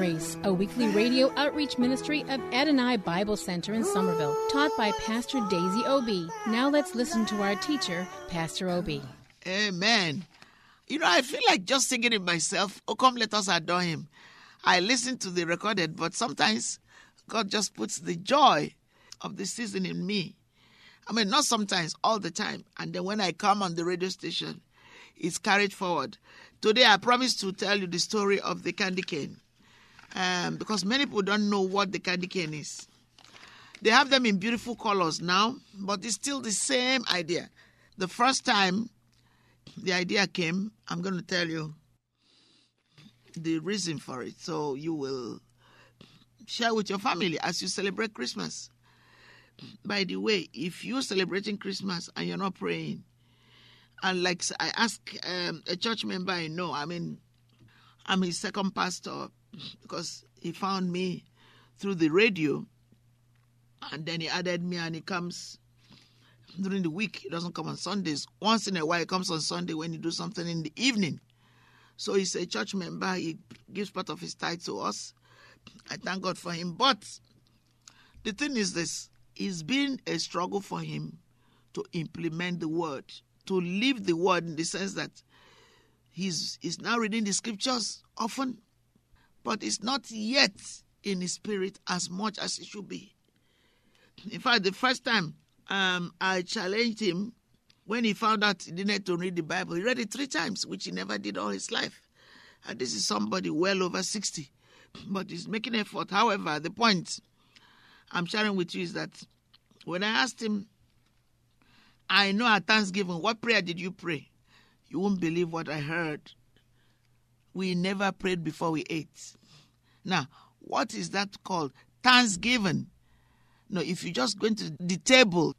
Grace, a weekly radio outreach ministry of Adonai Bible Center in Somerville, taught by Pastor Daisy Obi. Now let's listen to our teacher, Pastor Obi. Amen. You know, I feel like just singing it myself. Oh, come, let us adore him. I listen to the recorded, but sometimes God just puts the joy of the season in me. I mean, not sometimes, all the time. And then when I come on the radio station, it's carried forward. Today, I promise to tell you the story of the candy cane um, because many people don't know what the candy cane is. They have them in beautiful colors now, but it's still the same idea. The first time the idea came, I'm going to tell you the reason for it so you will share with your family as you celebrate Christmas. By the way, if you're celebrating Christmas and you're not praying, and like I ask um, a church member I know, I mean, I'm his second pastor because he found me through the radio, and then he added me, and he comes during the week. He doesn't come on Sundays. Once in a while, he comes on Sunday when he do something in the evening. So he's a church member. He gives part of his tithe to us. I thank God for him. But the thing is this it's been a struggle for him to implement the word, to live the word in the sense that he's, he's now reading the scriptures often, but it's not yet in his spirit as much as it should be. In fact, the first time um, I challenged him when he found out he didn't have to read the Bible, he read it three times, which he never did all his life. And this is somebody well over 60, but he's making effort. However, the point I'm sharing with you is that when I asked him, I know at Thanksgiving, what prayer did you pray? You won't believe what I heard. We never prayed before we ate. Now, what is that called? Thanksgiving. No, if you just go into the table,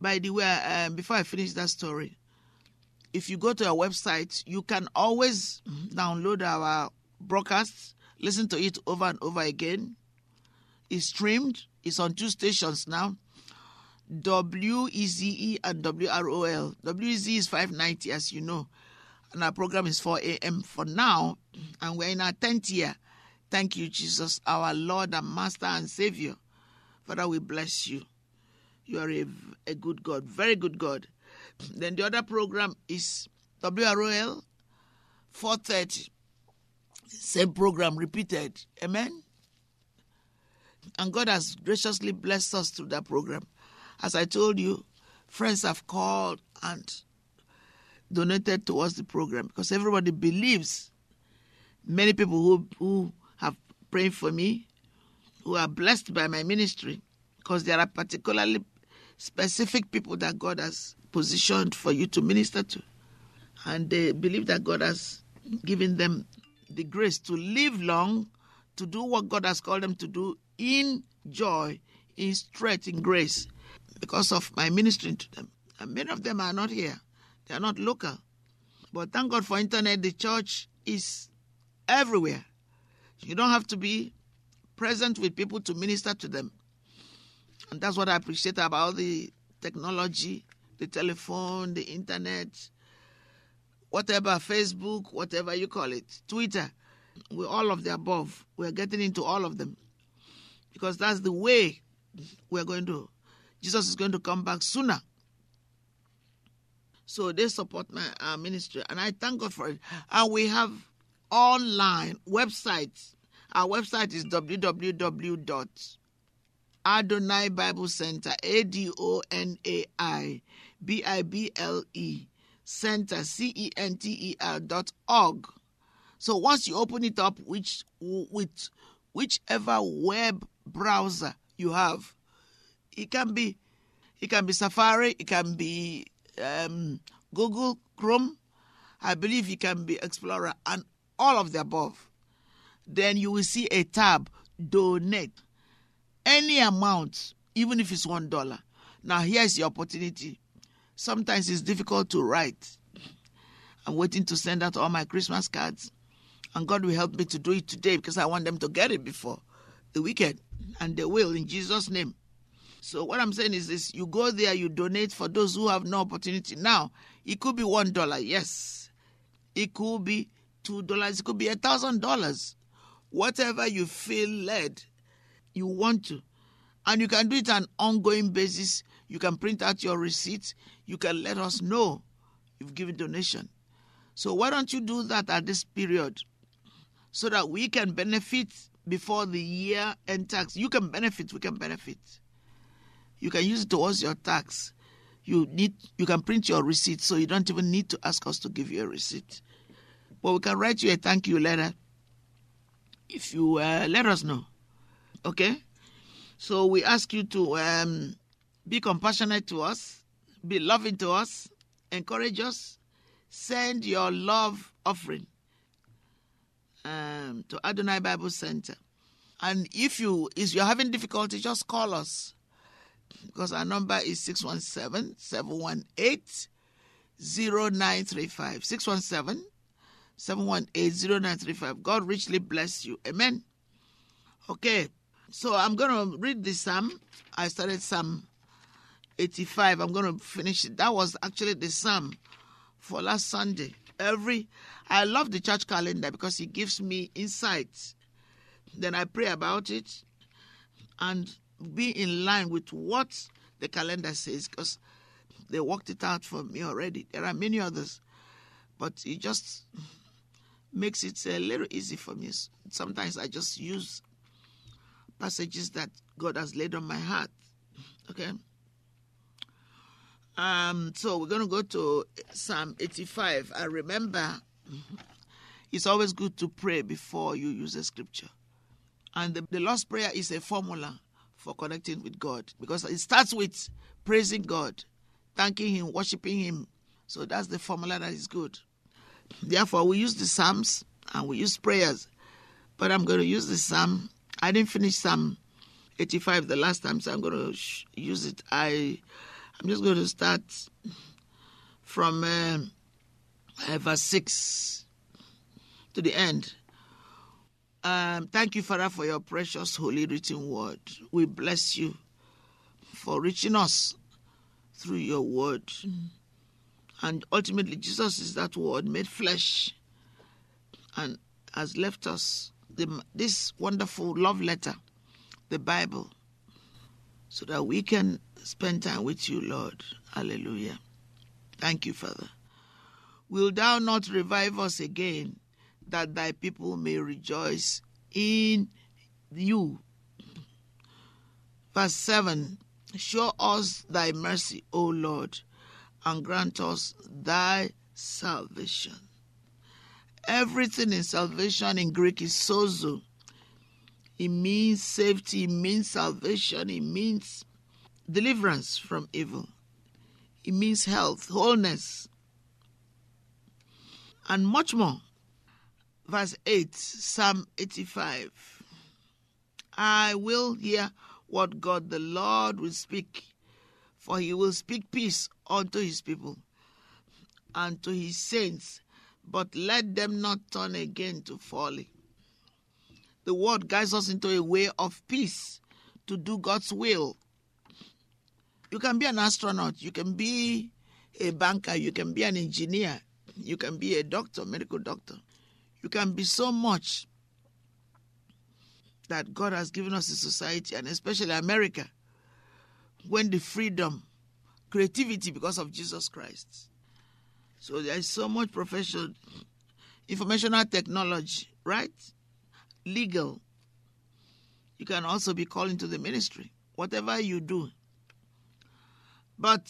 by the way, um, before I finish that story, if you go to our website, you can always download our broadcasts, listen to it over and over again. It's streamed. It's on two stations now. WEZE and WROL. Is 590, as you know, and our program is 4 a.m. for now, and we're in our 10th year. Thank you, Jesus, our Lord and Master and Savior. Father, we bless you. You are a, a good God, very good God. Then the other program is WROL, 4.30. Same program repeated. Amen? And God has graciously blessed us through that program. As I told you, friends have called and donated towards the program because everybody believes. Many people who, who have prayed for me, who are blessed by my ministry, because there are particularly specific people that God has positioned for you to minister to. And they believe that God has given them the grace to live long, to do what God has called them to do in joy, in strength, in grace, because of my ministering to them. And many of them are not here, they are not local. But thank God for internet, the church is everywhere. You don't have to be present with people to minister to them. And that's what I appreciate about the technology, the telephone, the internet, whatever, Facebook, whatever you call it, Twitter. We're all of the above. We're getting into all of them. Because that's the way we're going to. Jesus is going to come back sooner. So they support my uh, ministry, and I thank God for it. And we have online websites. Our website is www.adonai Bible Center, A D O N A I B I B L E Center, C E N T E R dot org. So once you open it up, which with whichever web browser you have, it can be it can be Safari, it can be um, Google Chrome, I believe it can be Explorer, and all of the above. Then you will see a tab, donate any amount, even if it's one dollar. Now here's the opportunity. Sometimes it's difficult to write. I'm waiting to send out all my Christmas cards, and God will help me to do it today because I want them to get it before the weekend, and they will in Jesus' name. So what I'm saying is this: you go there, you donate for those who have no opportunity. Now it could be one dollar, yes. It could be two dollars. It could be a thousand dollars. Whatever you feel led, you want to, and you can do it on an ongoing basis. You can print out your receipt. You can let us know you've given donation. So why don't you do that at this period, so that we can benefit before the year end tax? You can benefit. We can benefit. You can use it towards your tax. You need you can print your receipt, so you don't even need to ask us to give you a receipt. But we can write you a thank you letter if you uh, let us know. Okay? So we ask you to um, be compassionate to us, be loving to us, encourage us, send your love offering um, to Adonai Bible Center. And if you if you're having difficulty, just call us because our number is 617 718 0935. 617 718 0935. God richly bless you. Amen. Okay, so I'm going to read the psalm. I started Psalm 85. I'm going to finish it. That was actually the psalm for last Sunday. Every I love the church calendar because it gives me insights. Then I pray about it and be in line with what the calendar says because they worked it out for me already. There are many others, but it just makes it a little easy for me. Sometimes I just use passages that God has laid on my heart. Okay. Um, so we're going to go to Psalm 85. I remember it's always good to pray before you use a scripture. And the, the Lord's Prayer is a formula for connecting with God because it starts with praising God, thanking Him, worshiping Him. So that's the formula that is good. Therefore, we use the Psalms and we use prayers. But I'm going to use the Psalm. I didn't finish Psalm 85 the last time, so I'm going to sh- use it. I, I'm just going to start from uh, verse 6 to the end. Um, thank you, Father, for your precious holy written word. We bless you for reaching us through your word. And ultimately, Jesus is that word made flesh and has left us the, this wonderful love letter, the Bible, so that we can spend time with you, Lord. Hallelujah. Thank you, Father. Will thou not revive us again, that thy people may rejoice in you? Verse 7 Show us thy mercy, O Lord, and grant us thy salvation. Everything in salvation in Greek is sozo. It means safety, it means salvation, it means deliverance from evil, it means health, wholeness, and much more. Verse 8, Psalm 85. I will hear what God the Lord will speak, for he will speak peace unto his people and to his saints, but let them not turn again to folly. The word guides us into a way of peace to do God's will. You can be an astronaut, you can be a banker, you can be an engineer, you can be a doctor, medical doctor. You can be so much that God has given us in society, and especially America, when the freedom, creativity because of Jesus Christ. So there is so much professional, informational technology, right? Legal. You can also be called into the ministry, whatever you do. But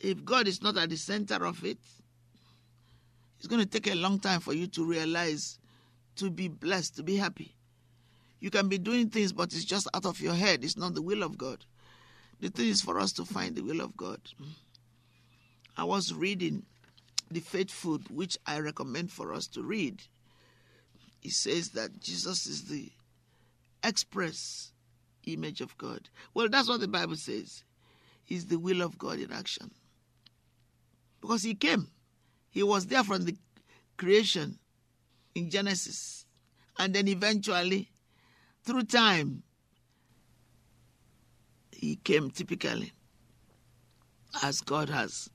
if God is not at the center of it, It's going to take a long time for you to realize, to be blessed, to be happy. You can be doing things, but it's just out of your head. It's not the will of God. The thing is for us to find the will of God. I was reading The Faith Food, which I recommend for us to read. It says that Jesus is the express image of God. Well, that's what the Bible says. Is the will of God in action. Because he came. He was there from the creation in Genesis. And then eventually, through time, he came typically as God has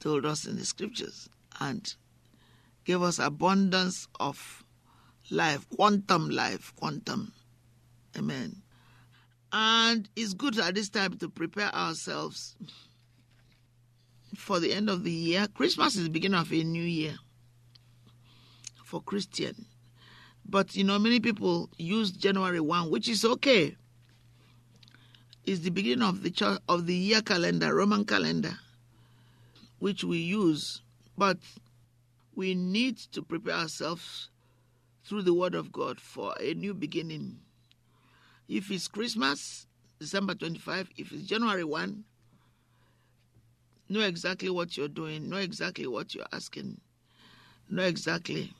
told us in the scriptures and gave us abundance of life, quantum life, quantum. Amen. And it's good at this time to prepare ourselves for the end of the year. Christmas is the beginning of a new year for Christian. But you know, many people use January 1, which is okay. It's the beginning of the of the year calendar, Roman calendar, which we use. But we need to prepare ourselves through the Word of God for a new beginning. If it's Christmas, December 25, if it's January 1, know exactly what you're doing, know exactly what you're asking, know exactly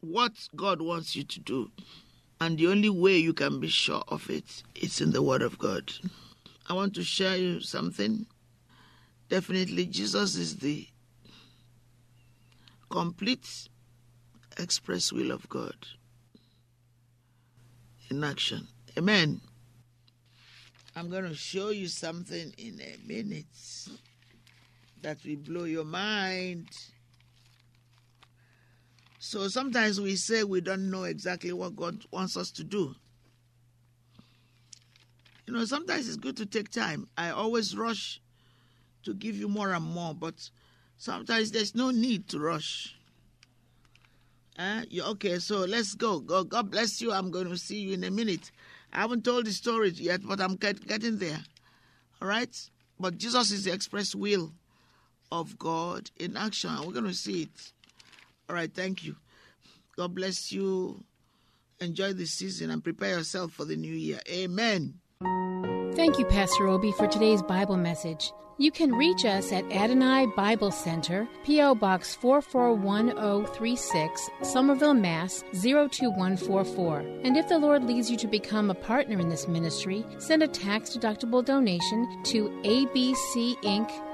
what God wants you to do. And the only way you can be sure of it is in the Word of God. I want to share you something. Definitely, Jesus is the complete express will of God in action. Amen. I'm going to show you something in a minute that will blow your mind. So sometimes we say we don't know exactly what God wants us to do. You know, sometimes it's good to take time. I always rush to give you more and more, but sometimes there's no need to rush. Uh, you, okay, so let's go. God, God bless you. I'm going to see you in a minute. I haven't told the story yet, but I'm get, getting there. All right? But Jesus is the express will of God in action. We're going to see it. All right, thank you. God bless you. Enjoy the season and prepare yourself for the new year. Amen. Thank you, Pastor Obi, for today's Bible message. You can reach us at Adonai Bible Center, P.O. Box 441036, Somerville, Mass. 02144. And if the Lord leads you to become a partner in this ministry, send a tax deductible donation to ABC Inc.